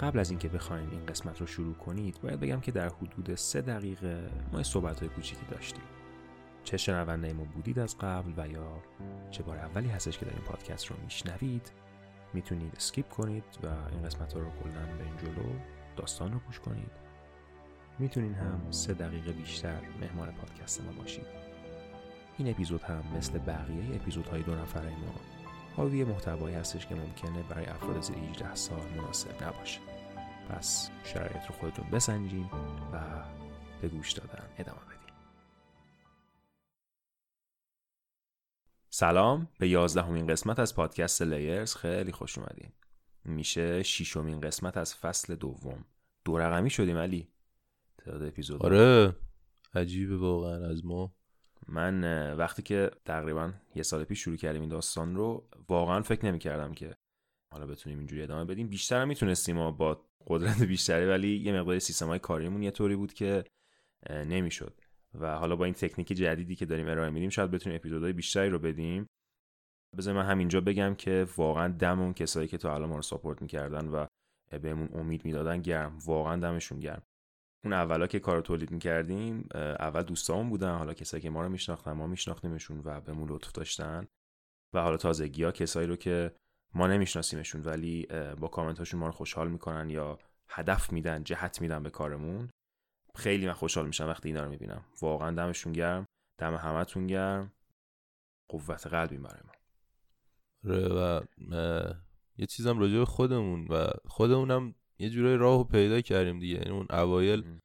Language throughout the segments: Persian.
قبل از اینکه بخوایم این قسمت رو شروع کنید باید بگم که در حدود سه دقیقه ما صحبت های کوچیکی داشتیم. چه شنونده ما بودید از قبل و یا چه بار اولی هستش که در این پادکست رو میشنوید می‌تونید اسکیپ کنید و این قسمت ها رو کلا به این جلو داستان رو گوش کنید. می‌تونین هم سه دقیقه بیشتر مهمان پادکست ما باشید. این اپیزود هم مثل بقیه اپیزودهای دو نفره ما حاوی محتوایی هستش که ممکنه برای افراد زیر 18 سال مناسب نباشه. پس شرایط رو خودتون بسنجین و به گوش دادن ادامه بدین. سلام به یازدهمین قسمت از پادکست لیرز خیلی خوش اومدین. میشه شیشمین قسمت از فصل دوم. دو رقمی شدیم علی. تعداد اپیزود آره عجیبه واقعا از ما. من وقتی که تقریبا یه سال پیش شروع کردیم این داستان رو واقعا فکر نمی کردم که حالا بتونیم اینجوری ادامه بدیم. بیشتر هم می‌تونستیم با قدرت بیشتری ولی یه مقدار سیستم های کاریمون یه طوری بود که نمی‌شد. و حالا با این تکنیک جدیدی که داریم ارائه میدیم شاید بتونیم اپیزودهای بیشتری رو بدیم. بذار من همینجا بگم که واقعا دم اون کسایی که تا الان ما رو ساپورت می‌کردن و بهمون امید می‌دادن گرم. واقعا دمشون گرم. اون اولا که کار تولید می‌کردیم اول دوستامون بودن. حالا کسایی که ما رو میشناختن ما میشناختیمشون و بهمون لطف داشتن. و حالا تازگی ها کسایی رو که ما نمیشناسیمشون ولی با کامنت هاشون ما رو خوشحال می‌کنن یا هدف میدن جهت میدن به کارمون. خیلی من خوشحال میشم وقتی اینا رو می‌بینم. واقعا دمشون گرم دم همتون گرم. قوت قلبی برای ما. آره و یه چیزم راجع به خودمون و خودمونم یه جورای راهو پیدا کردیم دیگه. یعنی اون اوایل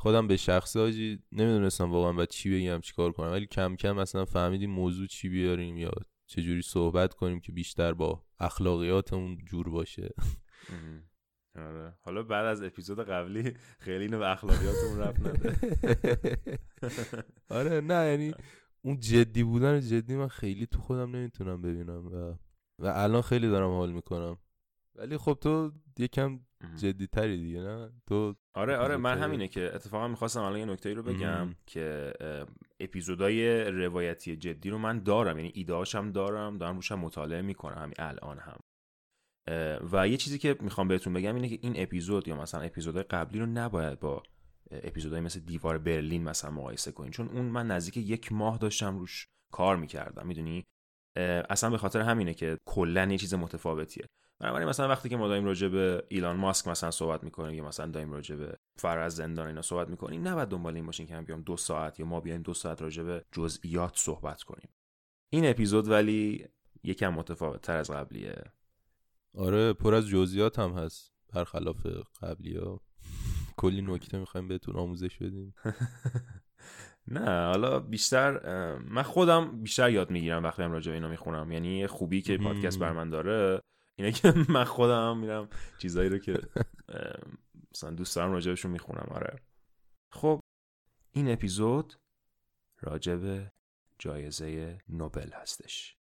خودم به شخصی حاجی نمی‌دونستم واقعا بعد چی بگم چیکار کنم. ولی کم کم مثلا فهمیدیم موضوع چی بیاریم یا چه جوری صحبت کنیم که بیشتر با اخلاقیاتمون جور باشه؟ آره. حالا بعد از اپیزود قبلی خیلی اینو به اخلاقیاتمون رفت نده آره نه یعنی اون جدی بودن جدی من خیلی تو خودم نمی‌تونم ببینم و و الان خیلی دارم حال می‌کنم. ولی خب تو یکم جدی تری دیگه نه؟ تو آره آره من همینه که اتفاقا می‌خواستم الان یه نکته رو بگم که اپیزودای روایتی جدی رو من دارم یعنی ایدهاشم دارم دارم روشم مطالعه می‌کنم همین الان هم. و یه چیزی که می‌خوام بهتون بگم اینه که این اپیزود یا مثلا اپیزودهای قبلی رو نباید با اپیزودهای مثل دیوار برلین مثلا مقایسه کنین. چون اون من نزدیک یک ماه داشتم روش کار می‌کردم می‌دونی؟ اصلا به خاطر همینه که کلا یه چیز متفاوتیه. بنابراین مثلا وقتی که ما داریم راجع به ایلان ماسک مثلا صحبت می‌کنیم یا مثلا داریم راجع به فرز زندان اینا صحبت می‌کنیم نباید دنبال این باشین که هم بیام دو ساعت یا ما بیایم دو ساعت راجع به جزئیات صحبت کنیم. این اپیزود ولی یکم متفاوت تر از قبلیه. آره پر از جزئیات هم هست. برخلاف قبلی ها. کلی نکته می‌خوایم بهتون آموزش بدیم. نه حالا بیشتر من خودم بیشتر یاد می‌گیرم وقتی هم راجع به اینا می‌خونم. یعنی خوبی که پادکست بر من داره اینه که من خودم میرم چیزایی رو که مثلا دوست دارم راجبشون می‌خونم آره. خب این اپیزود راجب جایزه نوبل هستش.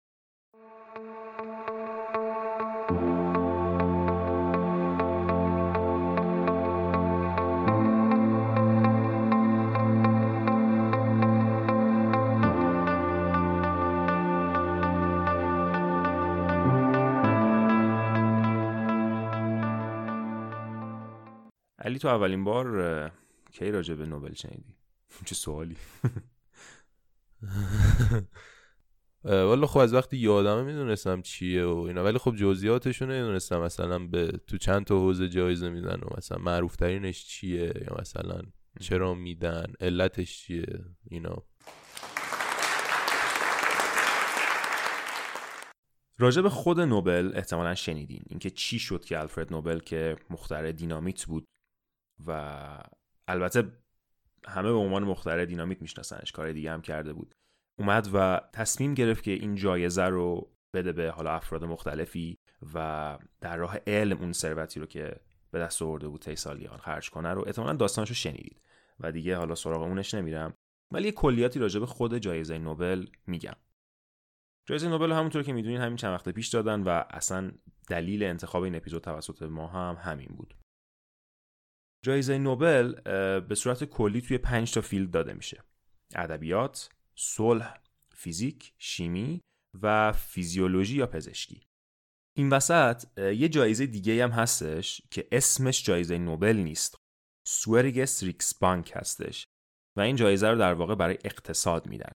علی تو اولین بار کی راجع به نوبل شنیدی؟ چه سوالی. والا خب از وقتی یادمه می‌دونستم چیه و اینا ولی خب جزئیاتشو نمی‌دونستم مثلا به تو چند تا حوزه جایزه میدن و مثلا معروف ترینش چیه یا مثلا چرا میدن علتش چیه اینا. راجع به خود نوبل احتمالا شنیدین. اینکه چی شد که الفرد نوبل که مخترع دینامیت بود. و البته همه به عنوان مخترع دینامیت میشناسنش کار دیگه هم کرده بود. اومد و تصمیم گرفت که این جایزه رو بده به حالا افراد مختلفی و در راه علم اون ثروتی رو که به دست آورده بود طی سالیان خرج کنه رو احتمالا داستانش شنیدید و دیگه حالا سراغ اونش نمیرم. ولی یه کلیاتی راجع به خود جایزه نوبل میگم. جایزه نوبل همونطور که می‌دونین همین چند وقت پیش دادن و اصلا دلیل انتخاب این اپیزود توسط ما هم همین بود. جایزه نوبل به صورت کلی توی 5 تا field داده میشه. ادبیات صلح فیزیک شیمی و فیزیولوژی یا پزشکی. این وسط یه جایزه دیگه هم هستش که اسمش جایزه نوبل نیست. Sveriges Riksbank هستش و این جایزه رو در واقع برای اقتصاد میدن.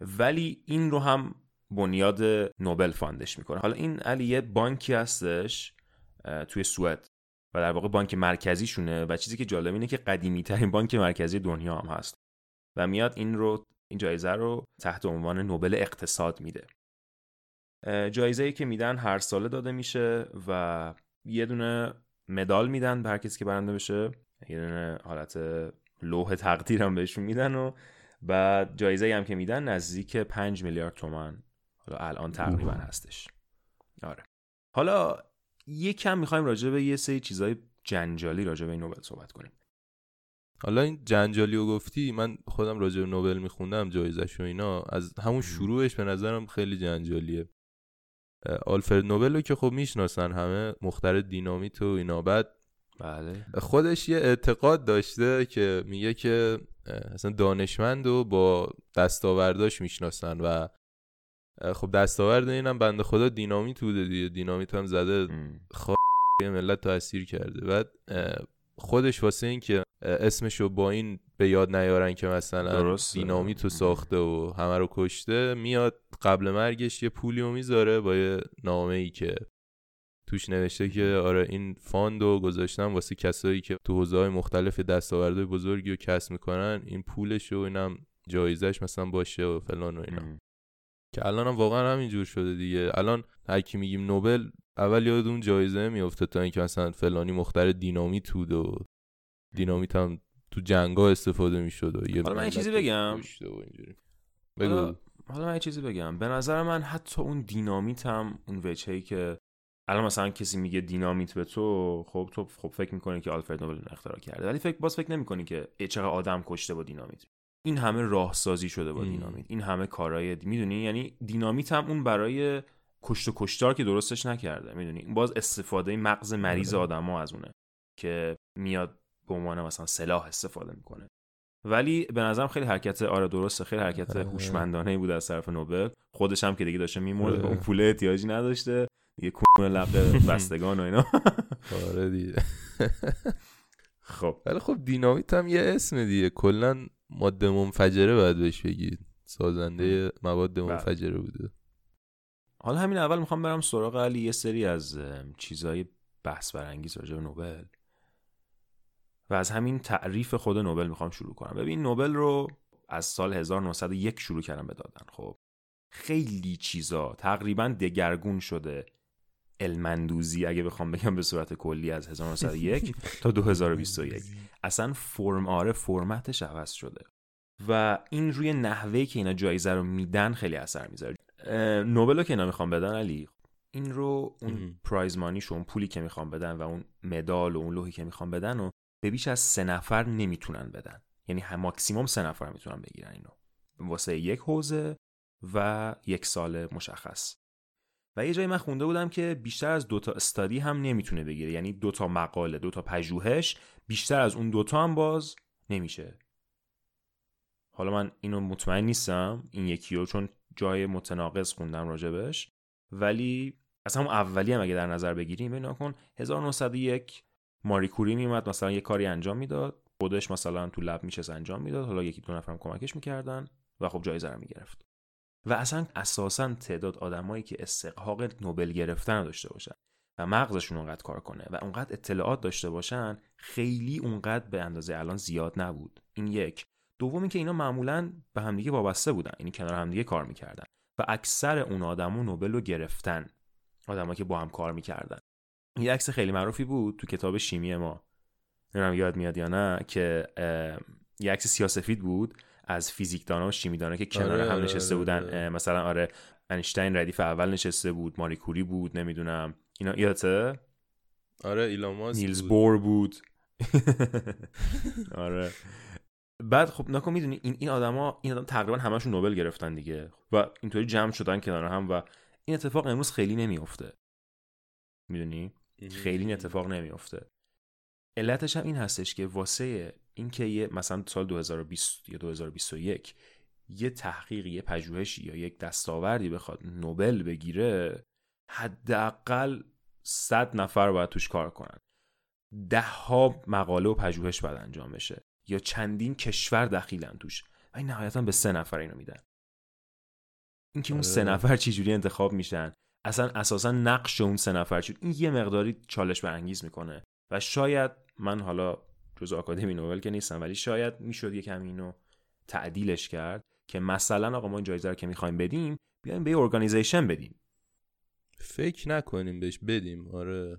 ولی این رو هم بنیاد نوبل فاندش می‌کنه. حالا این علی یه بانکی هستش توی سوئد. و در واقع بانک مرکزیشونه و چیزی که جالب اینه که قدیمی ترین بانک مرکزی دنیا هم هست و میاد این رو این جایزه رو تحت عنوان نوبل اقتصاد میده. جایزه ای که میدن هر ساله داده میشه و یه دونه مدال میدن به هر کسی که برنده بشه. یه دونه حالت لوح تقدیر هم بهشون میدن و بعد جایزه هم که میدن نزدیک 5 میلیارد تومن حالا الان تقریبا هستش. آره. حالا یکم می‌خوایم راجع به یه سری چیزای جنجالی راجع به این نوبل صحبت کنیم. حالا این جنجالی رو گفتی من خودم راجع به نوبل میخوندم جایزش و اینا. از همون شروعش به نظرم خیلی جنجالیه. آلفرد نوبل رو که خب می‌شناسن همه مختر دینامیت و اینا. بعد بله. خودش یه اعتقاد داشته که میگه که اصلا دانشمند و با دستاورداش می‌شناسن و خب دستاورد اینم بنده خدا دینامیت بوده دیگه. دینامیت هم زده خب ملت تاثیر کرده. بعد خودش واسه این که اسمشو با این به یاد نیارن که مثلا دینامیت رو ساخته و همه رو کشته میاد قبل مرگش یه پولی رو می‌ذاره با یه نامه ای که توش نوشته که آره این فاند رو گذاشتم واسه کسایی که تو حوزه های مختلف دستاوردهای بزرگی رو کسب می‌کنن این پولش و اینم جایزش مثلا باشه و فلان و اینا. که الان هم واقعا همینجور شده دیگه. الان هر کی میگیم نوبل اول یاد اون جایزه میفته تا اینکه مثلا فلانی مختر دینامیت بود و دینامیت هم تو جنگا استفاده می‌شد و یه حالا من چیزی بگم. بگو. حالا من چیزی بگم. به نظر من حتی اون دینامیت هم اون وجهی که الان مثلا کسی میگه دینامیت به تو خب تو خب فکر می‌کنی که آلفرد نوبل اختراع کرده. ولی فکر باز فکر نمی‌کنی که چقدر آدم کشته با دینامیت. این همه راهسازی شده با دینامیت. این همه کارهای می‌دونی؟ یعنی دینامیت هم اون برای کشت و کشتار که درستش نکرده می‌دونی؟ باز استفاده مغز مریض آره. آدما از اونه که میاد به عنوان مثلا سلاح استفاده می‌کنه. ولی به نظرم خیلی حرکت آره درسته خیلی حرکت آره. هوشمندانه بود از طرف نوبل. خودش هم که دیگه داشته میمرد اون پول احتیاجی نداشته. دیگه کون لب بستگان و اینا. آره دیگه. خب. ولی خب دینامیت هم یه اسم دیگه. کلا ماده منفجره باید بهش بگید. سازنده مواد بله. منفجره بوده. حالا همین اول می‌خوام برم سراغ علی یه سری از چیزهای بحث برانگیز راجع به نوبل. و از همین تعریف خود نوبل می‌خوام شروع کنم. ببین نوبل رو از سال 1901 شروع کردم به دادن. خب خیلی چیزا تقریبا دگرگون شده. المندوزی اگه بخوام بگم به صورت کلی از 1901 تا 2021 اصلا فرم آره فرمتش عوض شده. و این روی نحوهی که اینا جایزه رو میدن خیلی اثر می‌ذاره. نوبل که اینا می‌خوام بدن علی این رو اون پرایز مانیش اون پولی که می‌خوام بدن و اون مدال و اون لوحی که می‌خوام بدن و به بیش از سه نفر نمی‌تونن بدن. یعنی هم ماکسیموم سه نفر می‌تونن بگیرن اینو. واسه یک حوزه و یک سال مشخص. و یه جایی من خونده بودم که بیشتر از دوتا استادی هم نمی‌تونه بگیره. یعنی دوتا مقاله دوتا پژوهش بیشتر از اون دوتا هم باز نمیشه. حالا من اینو مطمئن نیستم این یکی رو چون جای متناقض خوندم راجبش. ولی از همون اولی هم اگه در نظر بگیریم ببین کن 1901 ماری کوری میومد مثلا یه کاری انجام می‌داد. خودش مثلا تو لب میشه انجام می‌داد. حالا یکی دو نفرم کمکش می‌کردن و خب جایزه رو می‌گرفت. و اصلا اساسا تعداد آدمایی که استحقاق نوبل گرفتن داشته باشن و مغزشون اونقدر کار کنه و اونقدر اطلاعات داشته باشن خیلی اونقدر به اندازه الان زیاد نبود. این یک. دوم که اینا معمولا به همدیگه وابسته بودن یعنی کنار همدیگه کار می‌کردن و اکثر اون آدما نوبل رو گرفتن آدمایی که با هم کار می‌کردن. یه عکس خیلی معروفی بود تو کتاب شیمی ما. نمی‌دونم یاد میاد یا نه که یه عکس سیاسفید بود. از فیزیکدانا و شیمیدانا که کنار آره، هم آره، نشسته آره، بودن آره. مثلا آره انشتین ردیف اول نشسته بود ماری کوری بود نمی‌دونم. اینا یادته آره ایلان نیلز بور بود. آره. بعد خب نکن می‌دونی این این آدما این آدم تقریبا همشون نوبل گرفتن دیگه. و اینطوری جمع شدن کنار هم و این اتفاق امروز خیلی نمیافته. می‌دونی؟ خیلی این اتفاق نمیافته. علتش هم این هستش که واسه اینکه یه مثلا سال 2020 یا 2021 یه تحقیقی یه پژوهشی یا یک دستاوردی بخواد نوبل بگیره حداقل صد نفر باید توش کار کنن. ده ها مقاله و پژوهش باید انجام بشه یا چندین کشور دخیلن توش و این نهایتا به سه نفر اینو میدن. اینکه اون سه آره. نفر چجوری انتخاب میشن اصلا اساسا نقش اون سه نفر چون این یه مقداری چالش برانگیز می‌کنه و شاید من حالا جز آکادمی نوبل که نیستم ولی شاید می‌شد یه کمی اینو تعدیلش کرد که مثلا آقا ما این جایزه رو که می‌خوایم بدیم بیایم به ارگانیزیشن بدیم. فکر نکنیم بهش بدیم آره.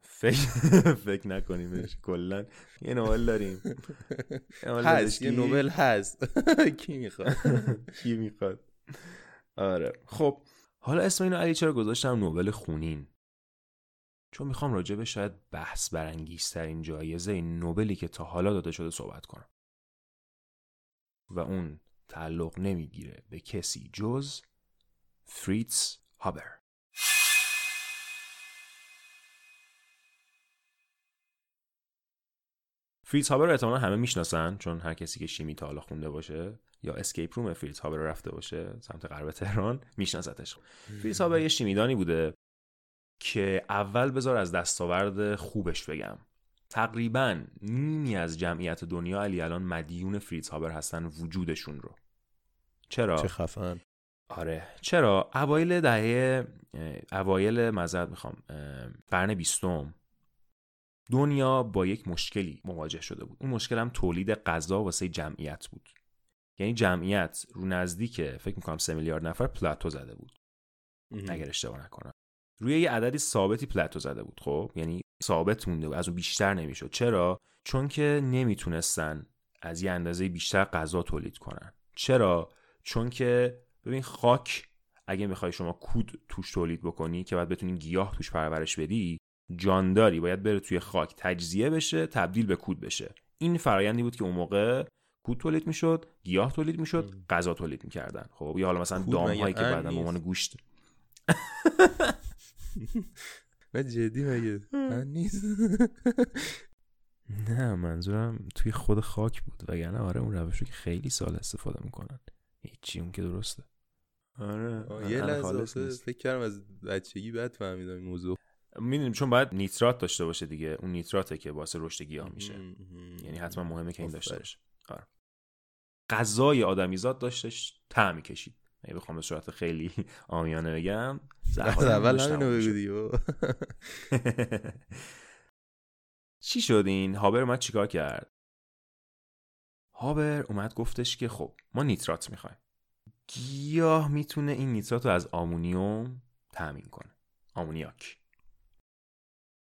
فکر فکر نکنیم بهش کلا. یه نوبل داریم. هست یه نوبل هست. کی می‌خواد؟ کی می‌خواد؟ آره. خب حالا اسم اینو علی چرا گذاشتم؟ نوبل خونین. چون می‌خوام راجع به شاید بحث برانگیزترین جایزه نوبلی که تا حالا داده شده صحبت کنم. و اون تعلق نمی‌گیره به کسی جز فریتز هابر. فریتز هابر رو احتمالا همه می‌شناسن چون هر کسی که شیمی تا حالا خونده باشه یا escape room فریتز هابر رفته باشه سمت غرب تهران میشناستش فریتز هابر یه شیمیدانی بوده. که اول بذار از دستاورد خوبش بگم. تقریبا نیمی از جمعیت دنیا علی الان مدیون فریتز هابر هستن وجودشون رو. چرا؟ چه خفن. آره. چرا؟ اوایل دهه اوایل مذهب می‌خوام قرن بیستم دنیا با یک مشکلی مواجه شده بود. اون مشکل هم تولید غذا واسه جمعیت بود. یعنی جمعیت رو نزدیک فکر می‌کنم سه میلیارد نفر پلاتو زده بود. اگر اشتباه نکنم. روی یه عددی ثابتی پلاتو زده بود خب؟ یعنی ثابت مونده بود از اون بیشتر نمی‌شد. چرا؟ چون که نمی‌تونستن از یه اندازه بیشتر غذا تولید کنن. چرا؟ چون که ببین خاک اگه می‌خوای شما کود توش تولید بکنی که باید بتونی گیاه توش پرورش بدی جانداری باید بره توی خاک. تجزیه بشه تبدیل به کود بشه. این فرایندی بود که اون موقع کود تولید می‌شد گیاه تولید می‌شد غذا تولید می‌کردن. خب یا حالا مثلا دام هایی که بعدا به عنوان گوشت نه جدی مگه؟ نیست. نه منظورم توی خود خاک بود وگرنه آره اون روش رو که خیلی سال استفاده می‌کنن. هیچی اون که درسته. آره. یه لحظه فکر کردم از بچگی بعد فهمیدم این موضوع. می‌دونیم چون باید نیترات داشته باشه دیگه. اون نیتراته که باعث رشد گیاه میشه. یعنی حتما مهمه که این داشته باشه. آره. غذای آدمیزاد داشتش طعمی کشید. بخوام به صورت خیلی آمیانه بگم اول همینو بگو چی شد این؟ هابر اومد چیکار کرد؟ هابر اومد گفتش که خب ما نیترات می‌خوایم. گیاه می‌تونه این نیترات رو از آمونیوم تامین کنه. آمونیاک.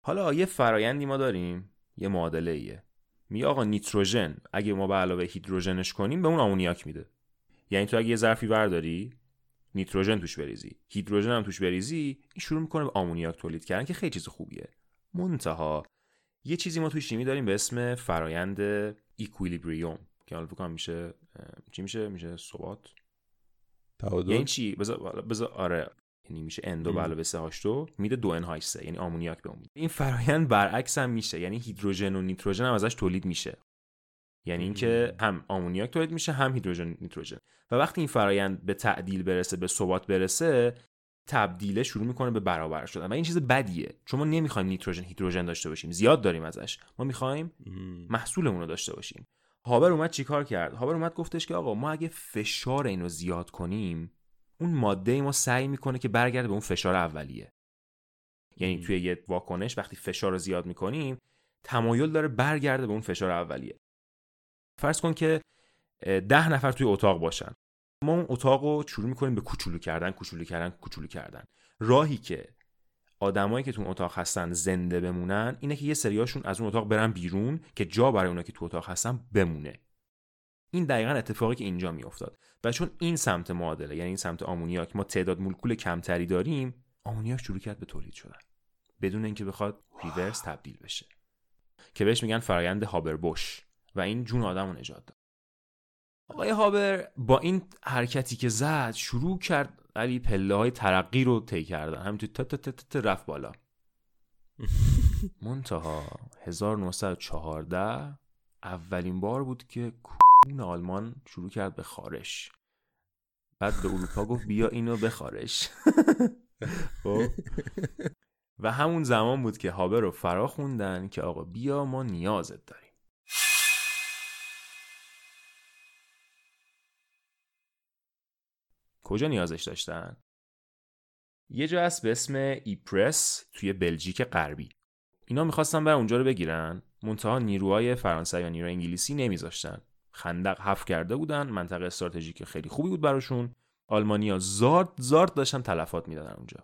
حالا یه فرایندی ما داریم یه معادله ایه. میگه آقا نیتروژن اگه ما به علاوه هیدروژنش کنیم به اون آمونیاک میده. یعنی تو اگه یه ظرفی برداری نیتروژن توش بریزی. هیدروژن هم توش بریزی این شروع می‌کنه به آمونیاک تولید کردن که خیلی چیز خوبیه. منتها یه چیزی ما توی شیمی داریم به اسم فرایند equilibrium که حالا فکر میشه چی میشه؟ میشه ثبات؟ تعادل یعنی چی؟ بذار بذار آره. یعنی میشه اندو به علاوه سه میده دو ان یعنی آمونیاک به این فرایند برعکس هم میشه یعنی هیدروژن و نیتروژن هم ازش تولید میشه. یعنی اینکه هم آمونیاک تولید میشه هم هیدروژن نیتروژن. و وقتی این فرایند به تعدیل برسه به ثبات برسه تبدیله شروع می‌کنه به برابر شدن. و این چیز بدیه. چون ما نمی‌خوایم نیتروژن هیدروژن داشته باشیم. زیاد داریم ازش. ما می‌خوایم محصولمون رو داشته باشیم. هابر اومد چیکار کرد؟ هابر اومد گفتش که آقا ما اگه فشار اینو زیاد کنیم اون ماده ای ما سعی می‌کنه که برگرده به اون فشار اولیه. یعنی توی یه واکنش وقتی فشار رو زیاد می‌کنیم تمایل داره برگرده به اون فشار اولیه. فرض کن که ده نفر توی اتاق باشن. ما اون اتاق رو شروع می‌کنیم به کوچولو کردن کوچولو کردن کوچولو کردن. راهی که آدمایی که تو اتاق هستن زنده بمونن اینه که یه سریاشون از اون اتاق برن بیرون که جا برای اونا که تو اتاق هستن بمونه. این دقیقا اتفاقی که اینجا میافتاد. و چون این سمت معادله یعنی این سمت آمونیاک ما تعداد مولکول کمتری داریم آمونیاک شروع کرد به تولید شدن. بدون اینکه بخواد ریورس تبدیل بشه. که بهش میگن فرایند هابربوش. و این جون آدم رو نجات داد. آقای هابر با این حرکتی که زد شروع کرد علی پله های ترقی رو طی کردن. همینطور تا تا تا رفت بالا. منتها 1914 اولین بار بود که کون آلمان شروع کرد به خارش. بعد به اروپا گفت بیا اینو بخارش. خب؟ و همون زمان بود که هابر رو فرا خوندن که آقا بیا ما نیازت داریم. کجا نیازش داشتن؟ یه جا هست به اسم ایپرس توی بلژیک غربی. اینا می‌خواستن بر اونجا رو بگیرن. منتها نیروهای فرانسوی و نیروهای انگلیسی نمیذاشتن. خندق حف کرده بودن. منطقه استراتژیک خیلی خوبی بود براشون. آلمانیا زارد زارد داشتن تلفات می‌دادن اونجا.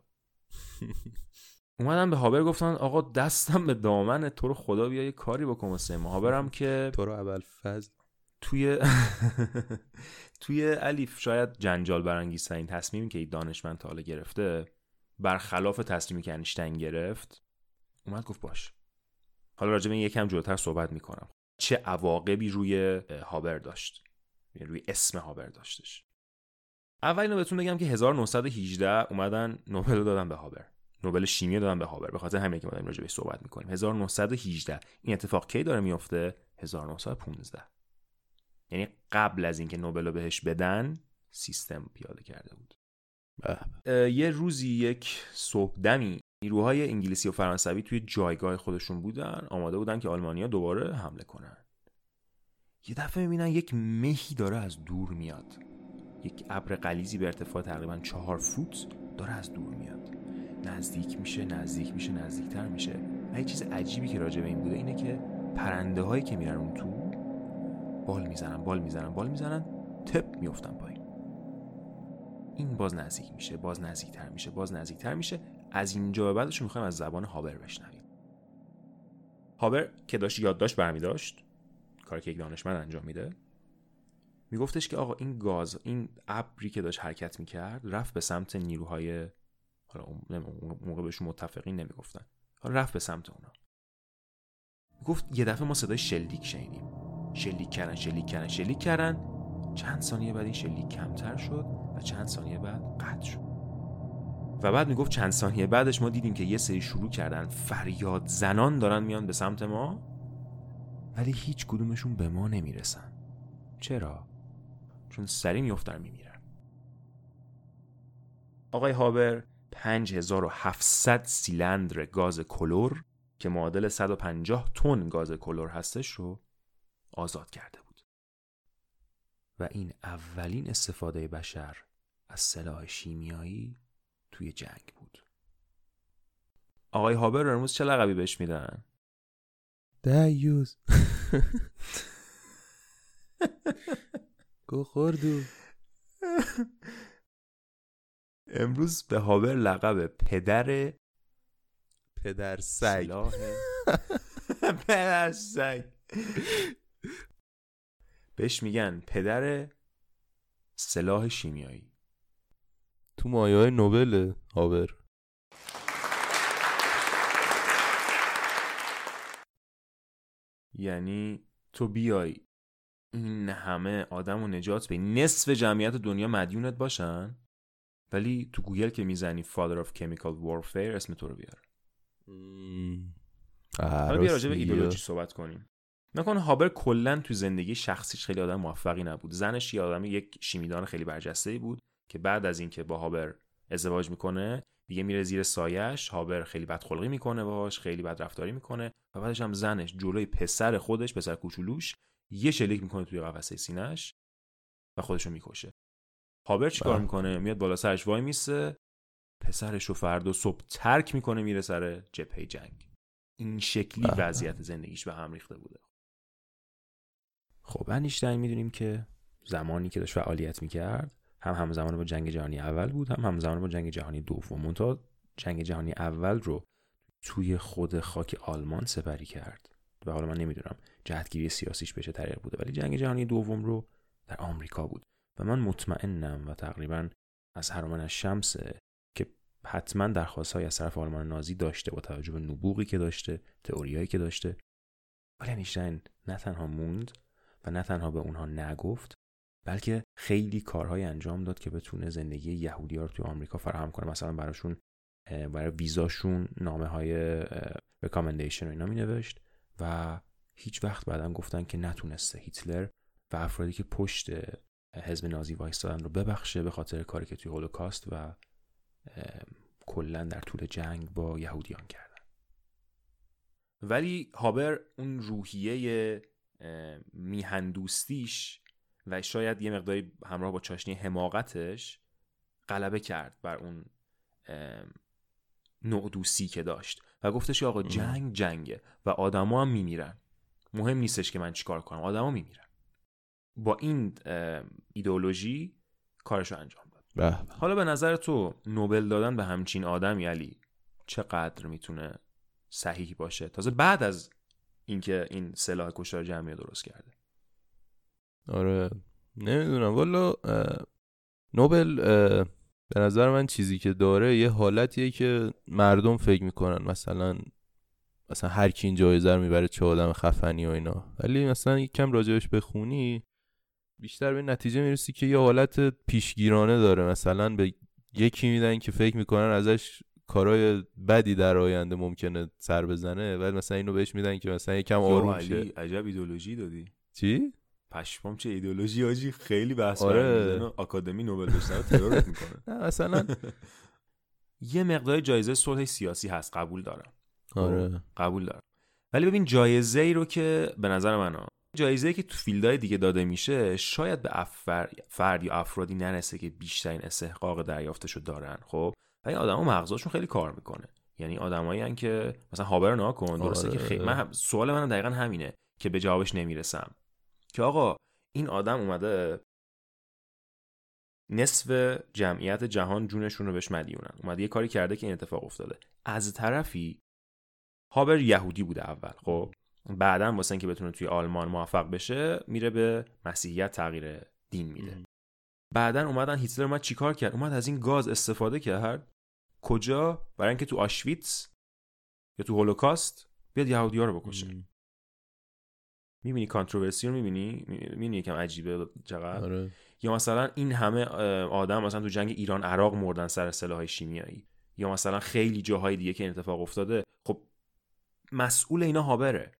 اومدن به هابر گفتن آقا دستم به دامن تو رو خدا بیا یه کاری بکن واسه ما. هابرم که تو رو اول فضل توی توی الیف شاید جنجال برانگیزترین تصمیمی که این دانشمند تا حالا گرفته برخلاف تصمیمی که انیشتین گرفت اومد گفت باش. حالا راجع به یکم جلوتر صحبت می‌کنم. چه عواقبی روی هابر داشت؟ یعنی روی اسم هابر داشتش. اول اینو بهتون بگم که 1918 اومدن نوبل دادن به هابر. نوبل شیمی دادن به هابر. به خاطر همین که ما داریم راجع به صحبت می‌کنیم. 1918 این اتفاق کی داره میفته 1915 یعنی قبل از اینکه نوبل رو بهش بدن سیستم پیاده کرده بود. یه روزی یک صبح دمی نیروهای انگلیسی و فرانسوی توی جایگاه خودشون بودن آماده بودن که آلمانیا دوباره حمله کنن. یه دفعه می‌بینن یک مهی داره از دور میاد. یک ابر قلیزی به ارتفاع تقریبا چهار فوت داره از دور میاد. نزدیک میشه نزدیک میشه نزدیکتر میشه. و یه چیز عجیبی که راجع به این بوده اینه که پرنده هایی که میرن اون تو بال می‌زنن بال می‌زنن بال می‌زنن تپ میفتن پایین. این باز نزدیک میشه باز نزدیکتر میشه باز نزدیکتر میشه. از اینجا به بعدش می‌خوایم از زبان هابر بشنویم. هابر که داشت یادداشت برمی داشت کاری که یک دانشمند انجام میده. میگفتش که آقا این گاز این ابری که داشت حرکت می‌کرد رفت به سمت نیروهای حالا اون موقع بهشون متفقین نمی‌گفتن. حالا رفت به سمت اونا. گفت یه دفعه ما صدای شلیک شنیدیم. شلیک کردن شلیک کردن شلیک کردن چند ثانیه بعد این شلیک کمتر شد و چند ثانیه بعد قطع شد. و بعد می‌گفت چند ثانیه بعدش ما دیدیم که یه سری شروع کردن. فریاد زنان دارن میان به سمت ما ولی هیچ کدومشون به ما نمی‌رسن. چرا؟ چون سری میفتن میمیرن. آقای هابر 5700 سیلندر گاز کلور که معادل 150 تن گاز کلور هستش رو آزاد کرده بود. و این اولین استفاده بشر از سلاح شیمیایی توی جنگ بود. آقای هابر امروز چه لقبی بهش میدن؟ دیوز گو خوردو. امروز به هابر لقب پدر پدر سگ. پدر سگ. بهش میگن پدر سلاح شیمیایی. تو مایه های نوبل هابر یعنی تو بیای این همه آدم و نجات به نصف جمعیت دنیا مدیونت باشن ولی تو گوگل که می‌زنی Father of Chemical Warfare اسم تو رو بیار. حالا بیا راجع به ایدولوژی صحبت کنیم. نکن هابر کلا تو زندگی شخصیش خیلی آدم موفقی نبود. زنش یه آدم یک شیمیدان خیلی برجسته بود که بعد از اینکه با هابر ازدواج می‌کنه دیگه میره زیر سایش هابر خیلی بدخلقی می‌کنه باش خیلی بد رفتاری می‌کنه و بعدش هم زنش جلوی پسر خودش پسر کوچولوش یه شلیک می‌کنه توی قفسه سینش و خودشو می‌کشه. هابر چیکار بله. می‌کنه؟ میاد بالا سرش وای میسه. پسرش رو فردا صبح ترک می‌کنه میره سر جبهه جنگ. این شکلی بله. وضعیت زندگیش به هم ریخته بوده. خب انیشتین می‌دونیم که زمانی که داشت فعالیت می‌کرد هم همزمان با جنگ جهانی اول بود هم همزمان با جنگ جهانی دوم. منتها جنگ جهانی اول رو توی خود خاک آلمان سپری کرد. و حالا من نمی‌دونم جهتگیری سیاسیش به چه طریق بوده ولی جنگ جهانی دوم رو در آمریکا بود. و من مطمئنم و تقریبا از هرمان از شمسه که حتما درخواست های از طرف آلمان نازی داشته با توجه به نبوغی که داشته تئوریایی که داشته. ولی انیشتین نه تنها موند و نه تنها به اونها نگفت بلکه خیلی کارهای انجام داد که بتونه زندگی یهودی رو توی آمریکا فراهم کنه. مثلا براشون برای ویزاشون نامه های رکامندیشن و اینا می نوشت و هیچ وقت بعدا گفتن که نتونسته هیتلر و افرادی که پشت حزب نازی وایستادن رو ببخشه به خاطر کاری که توی هولوکاست و کلا در طول جنگ با یهودیان کردن. ولی هابر اون روحیه میهندوستیش و شاید یه مقداری همراه با چاشنی حماقتش غلبه کرد بر اون نوع دوستی که داشت. و گفتش آقا جنگ جنگه و آدما هم میمیرن. مهم نیستش که من چیکار کنم. آدما میمیرن. با این ایدئولوژی کارشو انجام داد. بله. حالا به نظر تو نوبل دادن به همچین آدم یلی چقدر می‌تونه صحیح باشه؟ تازه بعد از اینکه این سلاح کشتار جمعی درست کرده. آره. نمی‌دونم. والا نوبل به نظر من چیزی که داره یه حالتیه که مردم فکر می‌کنن. مثلا مثلا هر کی این جایزه رو می‌بره چه آدم خفنی و اینا. ولی مثلا یک کم راجبش بخونی بیشتر به نتیجه می‌رسی که یه حالت پیشگیرانه داره. مثلا به یکی میدن که فکر می‌کنن ازش کارهای بدی در آینده ممکنه سر بزنه ولی مثلا اینو بهش میدن که مثلا یکم آروم شه. عجب ایدولوژی دادی. چی؟ پشمام چه ایدولوژی آجی؟ خیلی بحث آره. آکادمی نوبل بهش ترورت می‌کنه. نه مثلا یه مقدار جایزه صلح سیاسی هست قبول دارم. آره. قبول دارم. ولی ببین جایزه ای رو که به نظر من جایزه ای که تو فیلدهای دیگه داده میشه شاید به افر... فرد یا افرادی نرسه که بیشترین استحقاق دریافتشو دارن خب؟ ولی آدما مغزاشون خیلی کار می‌کنه. یعنی آدمایی که مثلا هابر رو کن درسته که خیلی من سوال من دقیقا همینه که به جوابش نمی‌رسم. که آقا این آدم اومده نصف جمعیت جهان جونشون رو بهش مدیونن. اومده یه کاری کرده که این اتفاق افتاده. از طرفی هابر یهودی بوده اول خب؟ بعدا واسه اینکه بتونه توی آلمان موفق بشه میره به مسیحیت تغییر دین میده. بعدا اومدن هیتلر اومد چیکار کرد؟ اومد از این گاز استفاده کرد. کجا؟ برای اینکه تو آشویتس یا تو هولوکاست بیاد یهودی ها رو بکشه. می‌بینی کانتروورسی رو می‌بینی؟ می‌بینی یکم عجیبه چقدر آره. یا مثلا این همه آدم مثلا تو جنگ ایران عراق مردن سر سلاح شیمیایی. یا مثلا خیلی جاهای دیگه که این اتفاق افتاده خب مسئول اینا هابره.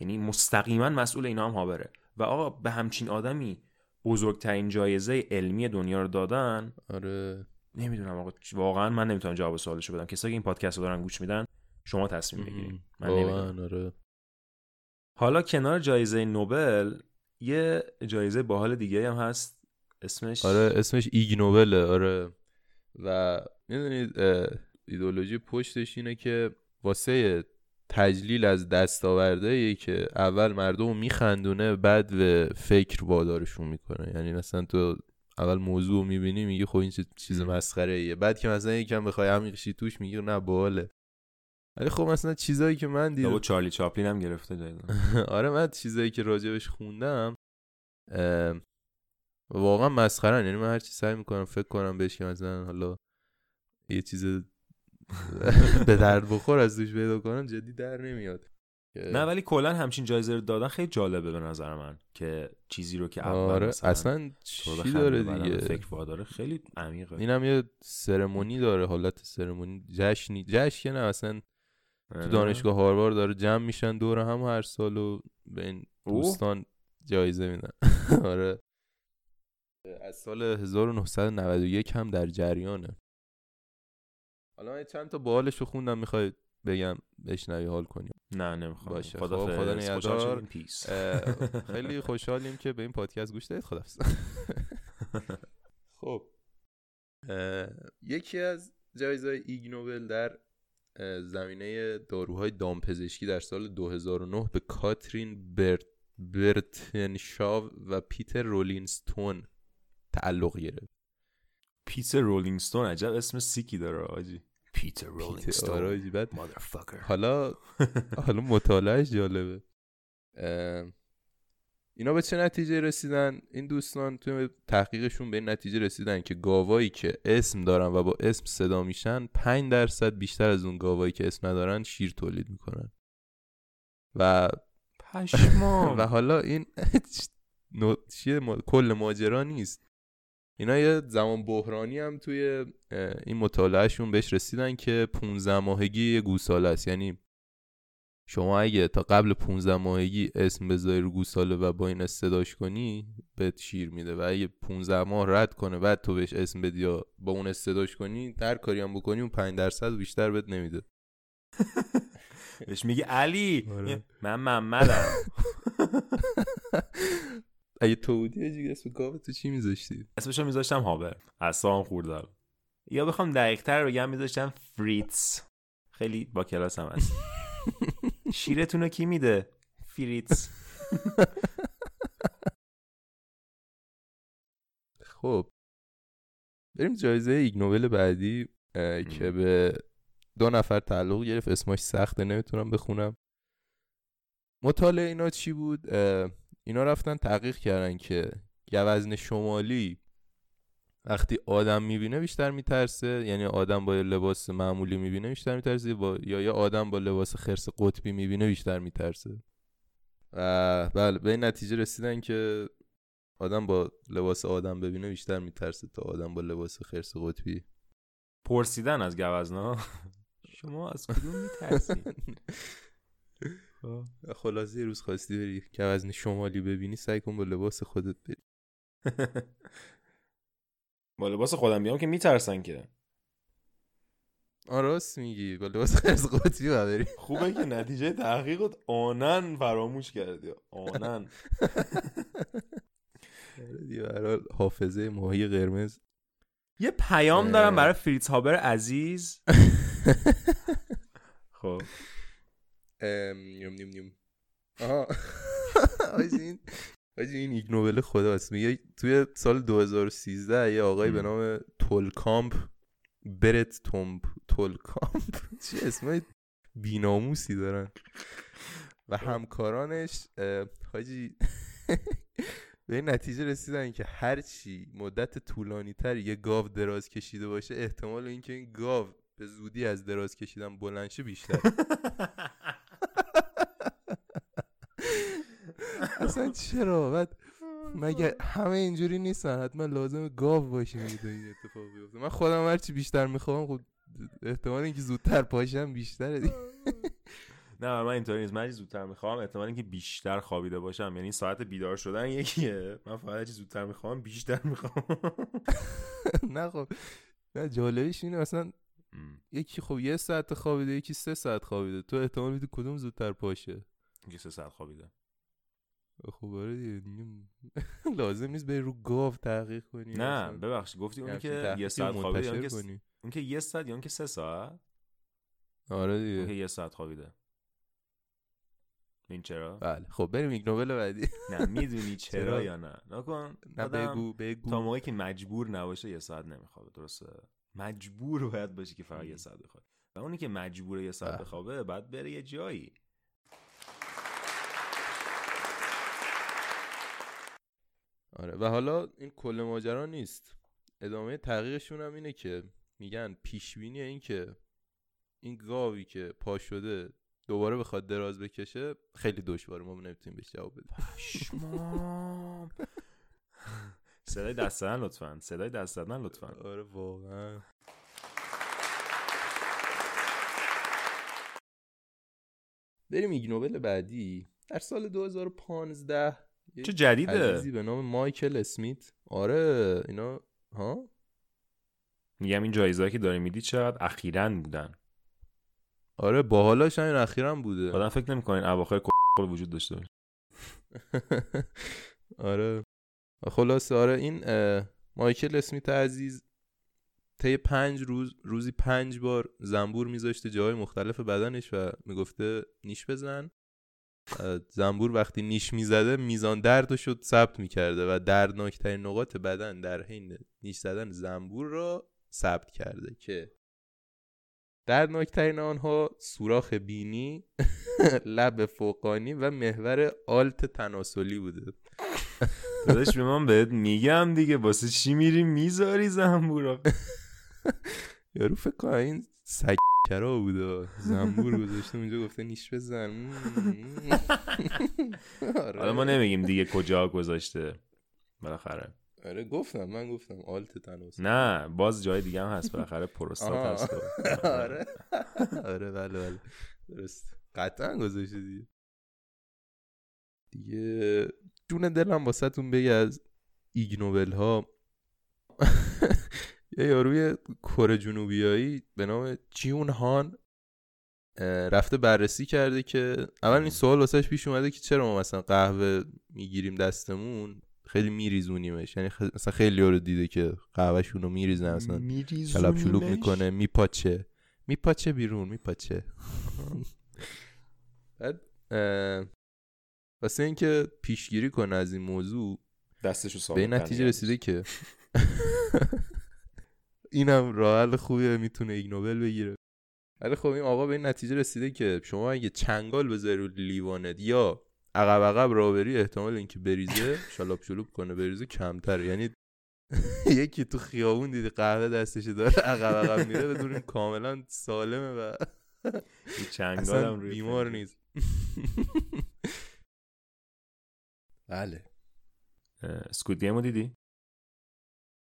یعنی مستقیما مسئول اینا هم هابره. و آقا به همچین آدمی بزرگترین جایزه علمی دنیا رو دادن؟ آره. نمی‌دونم آقا واقعا من نمی‌تونم جواب سوالشو بدم. کسایی که این پادکست رو دارن گوش میدن شما تصمیم بگیرید. من نمی‌دونم. آره. حالا کنار جایزه نوبل یه جایزه باحال دیگه هم هست. اسمش آره اسمش ایگ نوبله آره. و می‌دونید ایدولوژی پشتش اینه که واسه تجلیل از دستاورده که اول مردم میخندونه بعد به فکر وادارشون می‌کنه. یعنی مثلا تو اول موضوع می‌بینی میگی خب این چیز مسخره ایه بعد که مثلا یکم بخوای عمیق توش میگی نه باله. ولی خب مثلا چیزایی که من دیدم چارلی چاپلین هم گرفته جایزه آره من چیزایی که راجبش خوندم واقعا مسخره یعنی من هر چی سعی می‌کنم فکر کنم بهش که مثلا حالا یه چیز به درد بخور از دوش پیدا کنم جدی در نمیاد. نه ولی کلا همچین جایزه رو دادن خیلی جالبه به نظر من که چیزی رو که اول آره اصلا چی داره دیگه؟ فکر داره خیلی عمیقه. اینم یه سرمونی داره حالت سرمونی جشنی جشن که نه اصلا تو. دانشگاه هاروارد داره جمع میشن دور هم هر سال و به این دوستان جایزه میدن. آره. از سال 1991 هم در جریانه. حالا من چند تا بالش رو خوندم می‌خوای بگم بشنوی حال کنیم. نه نمی‌خوام. باشه. خدا, خب، خدا نگهدار. خیلی خوشحالیم که به این پادکست گوش دادید. خدا خب. یکی از جایزه Ig Nobel در زمینه داروهای دامپزشکی در سال 2009 به کاترین برت برتنشاو و پیتر رولینستون تعلق گرفت. پیتر رولینگستون عجب اسم سیکی داره آجی. پیتر رولینگستون حالا حالا مطالعهش جالبه. اینا به چه نتیجه رسیدن؟ این دوستان توی تحقیقشون به این نتیجه رسیدن که گاوایی که اسم دارن و با اسم صدا میشن 5 درصد بیشتر از اون گاوایی که اسم ندارن شیر تولید می‌کنن. و پشما و حالا این کل ماجرا نیست. اینا یه زمان بحرانی هم توی این مطالعهشون بهش رسیدن که 15 ماهگی یه گوساله است. یعنی شما اگه تا قبل 15 ماهگی اسم بذاری رو گوساله و با این صداش کنی بهت شیر میده. و اگه 15 ماه رد کنه بعد تو بهش اسم بدی یا با اون صداش کنی هر کاری هم بکنی اون 5 درصد بیشتر بهت نمیده. بهش میگه علی. آره. من محمدم. اگه تو بودی اجی اسم گاو تو چی میذاشتی؟ اسمشو میذاشتم هابر اصلا خوردم. یا بخوام دقیق تر بگم میذاشتم فریتز. خیلی با کلاس هم هست. شیرتون رو کی میده؟ فریتز. خب. بریم جایزه ایگ نوبل بعدی که به دو نفر تعلق گرفت. اسمش سخته نمی‌تونم بخونم. مطالعه اینا چی بود؟ اینا رفتن تحقیق کردن که گوزن شمالی وقتی آدم می‌بینه بیشتر میترسه یعنی آدم با لباس معمولی می‌بینه بیشتر میترسه با... یا یا آدم با لباس خرس قطبی می‌بینه بیشتر میترسه. و بله به این نتیجه رسیدن که آدم با لباس آدم ببینه بیشتر میترسه تا آدم با لباس خرس قطبی. پرسیدن از گوزنا شما از کدوم میترسید خلاصه یه روز خواستی بری گوزن شمالی ببینی سعی کن با لباس خودت بری. با لباس خودم بیام که میترسن که. آن راست میگی با لباس خرس قطبی بری. خوبه که نتیجه تحقیقت آنن فراموش کردی. آنن. دیگه حافظه ماهی قرمز. یه پیام دارم برای فریتز هابر عزیز. خب. نیم نیم نیم. آها. این این Ig Nobel خداست. میگه توی سال 2013 یه آقای به نام تولکامپ برت تومپ تولکامپ. چه اسمای بیناموسی دارن. و همکارانش حاجی به این نتیجه رسیدن که هرچی مدت طولانی تر یه گاو دراز کشیده باشه احتمال اینکه این گاو به زودی از دراز کشیدن بلنشه بیشتر. اصلا چرا؟ بعد مگه همه اینجوری نیستن؟ حتما لازم گاو باشه میده این اتفاق بیفته. من خودم هرچی بیشتر می‌خوام خب احتمال اینکه زودتر پاشم بیشتره دیگه. نه من اینطوری نیست. من زودتر می‌خوام احتمال اینکه بیشتر خوابیده باشم. یعنی ساعت بیدار شدن یکیه. من فقط چیز زودتر می‌خوام بیشتر می‌خوام. نه خب. نه جالبیش اینه اصلا یکی خب یه ساعت خوابیده یکی سه ساعت خوابیده. تو احتمال میدی کدوم زودتر پاشه؟ یکی سه ساعت خوابیده. خب آره دیگه لازم نیست به رو گاو تحقیق کنی نه ببخشید گفتی اونی که یه ساعت خوابیده اون که یه ساعت یا اون که سه ساعت؟ آره دیگه. اون که یه ساعت خوابیده. این چرا؟ بله. خب بریم ایگ نوبل بعدی. نه می‌دونی چرا یا نه. نکن. نه بگو بگو. تا موقعی که مجبور نباشه یه ساعت نمیخوابه درسته؟ مجبور باید باشه که فقط یه ساعت بخوابه و اونی که مجبوره یه ساعت بخوابه بعد بره یه جایی. آره. و حالا این کل ماجرا نیست. ادامه تحقیقشون هم اینه که میگن پیشبینی این که این گاوی که پا شده دوباره بخواد دراز بکشه خیلی دشواره. ما نمی‌تونیم بهش جواب بدیم. پشمام. صدای دست زدن لطفا. صدای دست زدن لطفا. آره واقعا. بریم ایگ نوبل بعدی. در سال 2015 چه جدیده؟ عزیزی به نام مایکل اسمیت. آره اینا ها؟ میگم این جایزه که داری میدی چقدر اخیرا بودن. آره باحالاش همین اخیرا بوده. آدم فکر نمی‌کنین اواخر وجود داشته باشه. آره. خلاصه آره این مایکل اسمیت عزیز طی پنج روز روزی پنج بار زنبور میذاشته جاهای مختلف بدنش و می‌گفته نیش بزن. زنبور وقتی نیش می‌زده میزان درد شد ثبت می‌کرده و دردناکترین نقاط بدن در حین نیش زدن زنبور را ثبت کرده که دردناکترین آنها سوراخ بینی لب فوقانی و محور آلت تناسلی بوده. داداش به من بهت میگم دیگه. واسه چی میری می‌ذاری زنبورا یارو فکر این سکرا بوده. زنبور گذاشته اونجا گفته نیش بزن. حالا ما نمیگیم دیگه کجا گذاشته. بالاخره. آره گفتم من گفتم آلت تناسلی نه باز جای دیگه هم هست بالاخره. پروستات هست. آره. آره بله بله. درست. قطعا گذاشته دیگه. دیگه جون دلم واسه تون بگه از ایگنوبل ها یه یاروی کره جنوبیایی به نام جیون هان رفته بررسی کرده که اول این سوال واسهش پیش اومده که چرا ما مثلا قهوه می‌گیریم دستمون خیلی میریزونیمش. یعنی خ... مثلا خیلی رو دیده که قهوهشون رو میریزن مثلا کلب شلوغ می‌کنه میپاچه. میپاچه بیرون میپاچه. بعد واسه اینکه پیشگیری کنه از این موضوع دستشو به نتیجه رسیده که اینم راه خوبیه می‌تونه ایگنوبل بگیره. ولی خب این آقا به این نتیجه رسیده که شما اگه چنگال بذاری رو لیوانت یا عقب عقب رابری احتمال اینکه بریزه شالاب شلوب کنه بریزه کمتره. یعنی یکی تو خیابون دیدی قهوه دستش داره عقب عقب میره بدون کاملا سالمه و چنگال بیمار نیست. بله. Squid Game و دیدی؟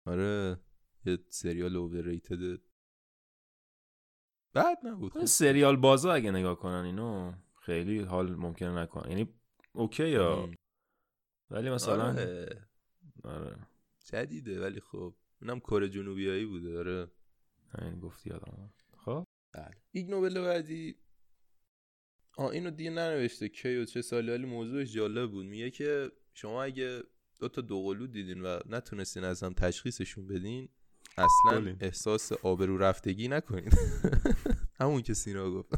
آره. یه سریال overrated بد نبود سریال بازا اگه نگاه کنن اینو خیلی حال ممکنه نکنن یعنی اوکی یا ولی مثلا آره. آره. جدیده ولی خب اونم کره جنوبیایی بوده داره همین گفتی آدم خب. بله. Ig Nobel بعدی. آه اینو دیگه ننوشته. کی و چه سالی ولی موضوعش جالب بود. میگه که شما اگه دو تا دوقلو دیدین و نتونستین از هم تشخیصشون بدین اصلا احساس آبرو رفتگی نکنید. همون که سینا گفت.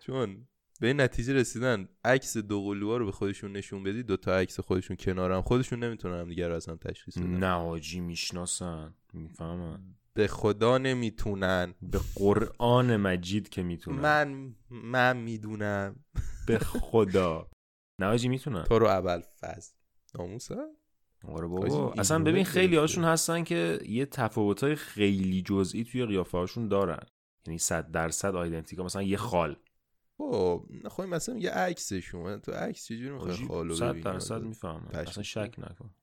چون به این نتیجه رسیدن عکس دو قلوها رو به خودشون نشون بدی دو تا عکس خودشون کنارم خودشون نمی‌تونن هم دیگر از هم تشخیص بدن. نه آجی می‌شناسن می‌فهمن. به خدا نمی‌تونن. به قرآن مجید که می‌تونن. من من می‌دونم. به خدا. نه آجی می‌تونن. تو رو اول فز ناموسه آره بابا. اصلا ببین خیلی هاشون هستن که یه تفاوت های خیلی جزئی توی قیافه هاشون دارن. یعنی صد درصد آیدنتیکا مثلا یه خال. خب نخواهیم مثلا یه عکسشون تو عکس چجوری می‌خوای خالو صد درصد می‌فهمم. اصلا شک نکن.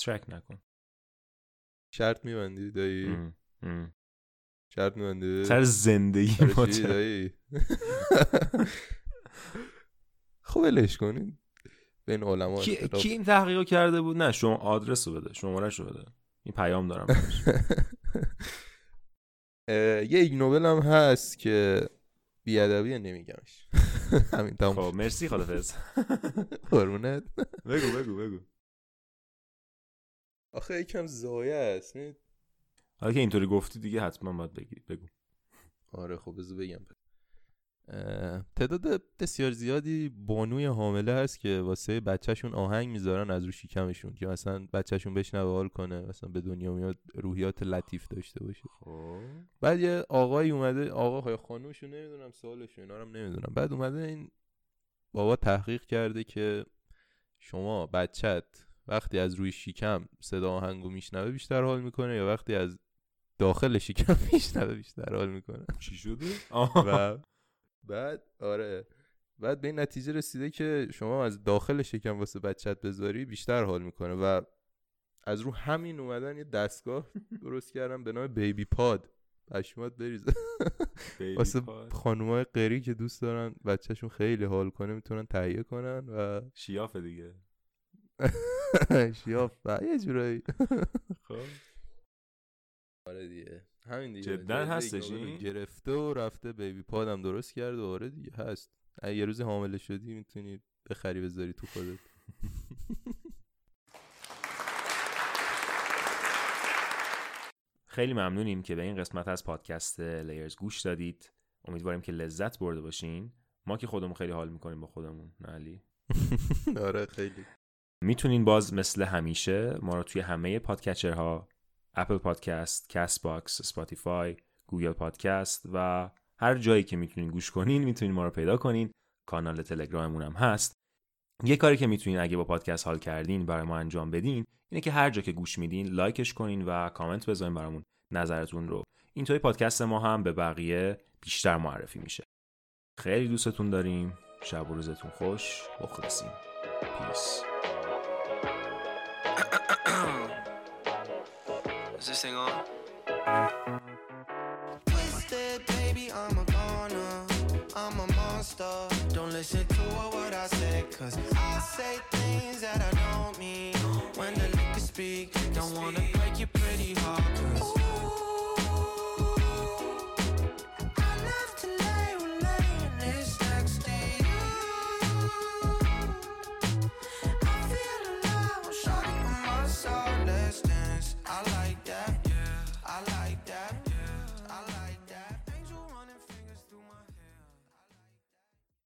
شک نکن. شرط میبندی دایی؟ شرط میبندی؟ سر زندگی دایی؟ خب ولش کنین. بین علما کی, کی این تحقیق کرده بود؟ نه شما آدرس رو بده شماره رو بده. این پیام دارم یه ایگنوبل هم هست که بیادبیه نمیگمش. همین تمام خب مرسی خدافز قربونت. بگو بگو بگو. آخه یکم زایه است حالا که اینطوری گفتی دیگه حتما باید بگی بگو. آره خب بذار بگم. تعداد بسیار زیادی بانوی حامله هست که واسه بچهشون آهنگ می‌ذارن از رو شکمشون که مثلا بچهشون بشنوه حال کنه مثلا به دنیا میاد روحیات لطیف داشته باشه. خب. بعد یه آقایی اومده آقا خانومشون نمی‌دونم سوالشون اینا رو نمی‌دونم. بعد اومده این بابا تحقیق کرده که شما بچت وقتی از روی شکم صدا آهنگو میشنوه بیشتر حال می‌کنه یا وقتی از داخل شکم میشنوه بیشتر حال می‌کنه؟ چی شده؟ و بعد آره. بعد به این نتیجه رسیده که شما از داخل شکم واسه بچت بذاری بیشتر حال می‌کنه و از رو همین اومدن یه دستگاه درست کردم به نام بیبی پاد. پشمات بریزه. واسه خانومای قری که دوست دارن بچهشون خیلی حال کنه می‌تونن تهیه کنن و شیافه دیگه. شیاف. یه جورایی. خب. آره دیگه. همین دیگه. جدا هستش. این گرفته و رفته بیبی پادم درست کرد و آره دیگه هست. یه روزی حامله شدی می‌تونی بخری بذاری تو خودت. خیلی ممنونیم که به این قسمت از پادکست لیرز گوش دادید. امیدواریم که لذت برده باشین. ما که خودمون خیلی حال می‌کنیم با خودمون نه علی؟ آره خیلی. می‌تونین باز مثل همیشه ما رو توی همه podcatcher ها Apple Podcast، Castbox، Spotify، Google Podcast و هر جایی که می‌تونین گوش کنین می‌تونین ما رو پیدا کنین. کانال تلگراممون هم هست. یه کاری که می‌تونین اگه با پادکست حال کردین برای ما انجام بدین اینه که هر جا که گوش میدین لایکش کنین و کامنت بذارین برامون. نظرتون رو. اینطوری پادکست ما هم به بقیه بیشتر معرفی میشه. خیلی دوستتون داریم. شب و روزتون خوش. مخلصیم پیس Is this thing on? Twisted, baby, I'm a goner. I'm a monster. Don't listen to I say, cause I say things that I don't mean. When the speak, don't wanna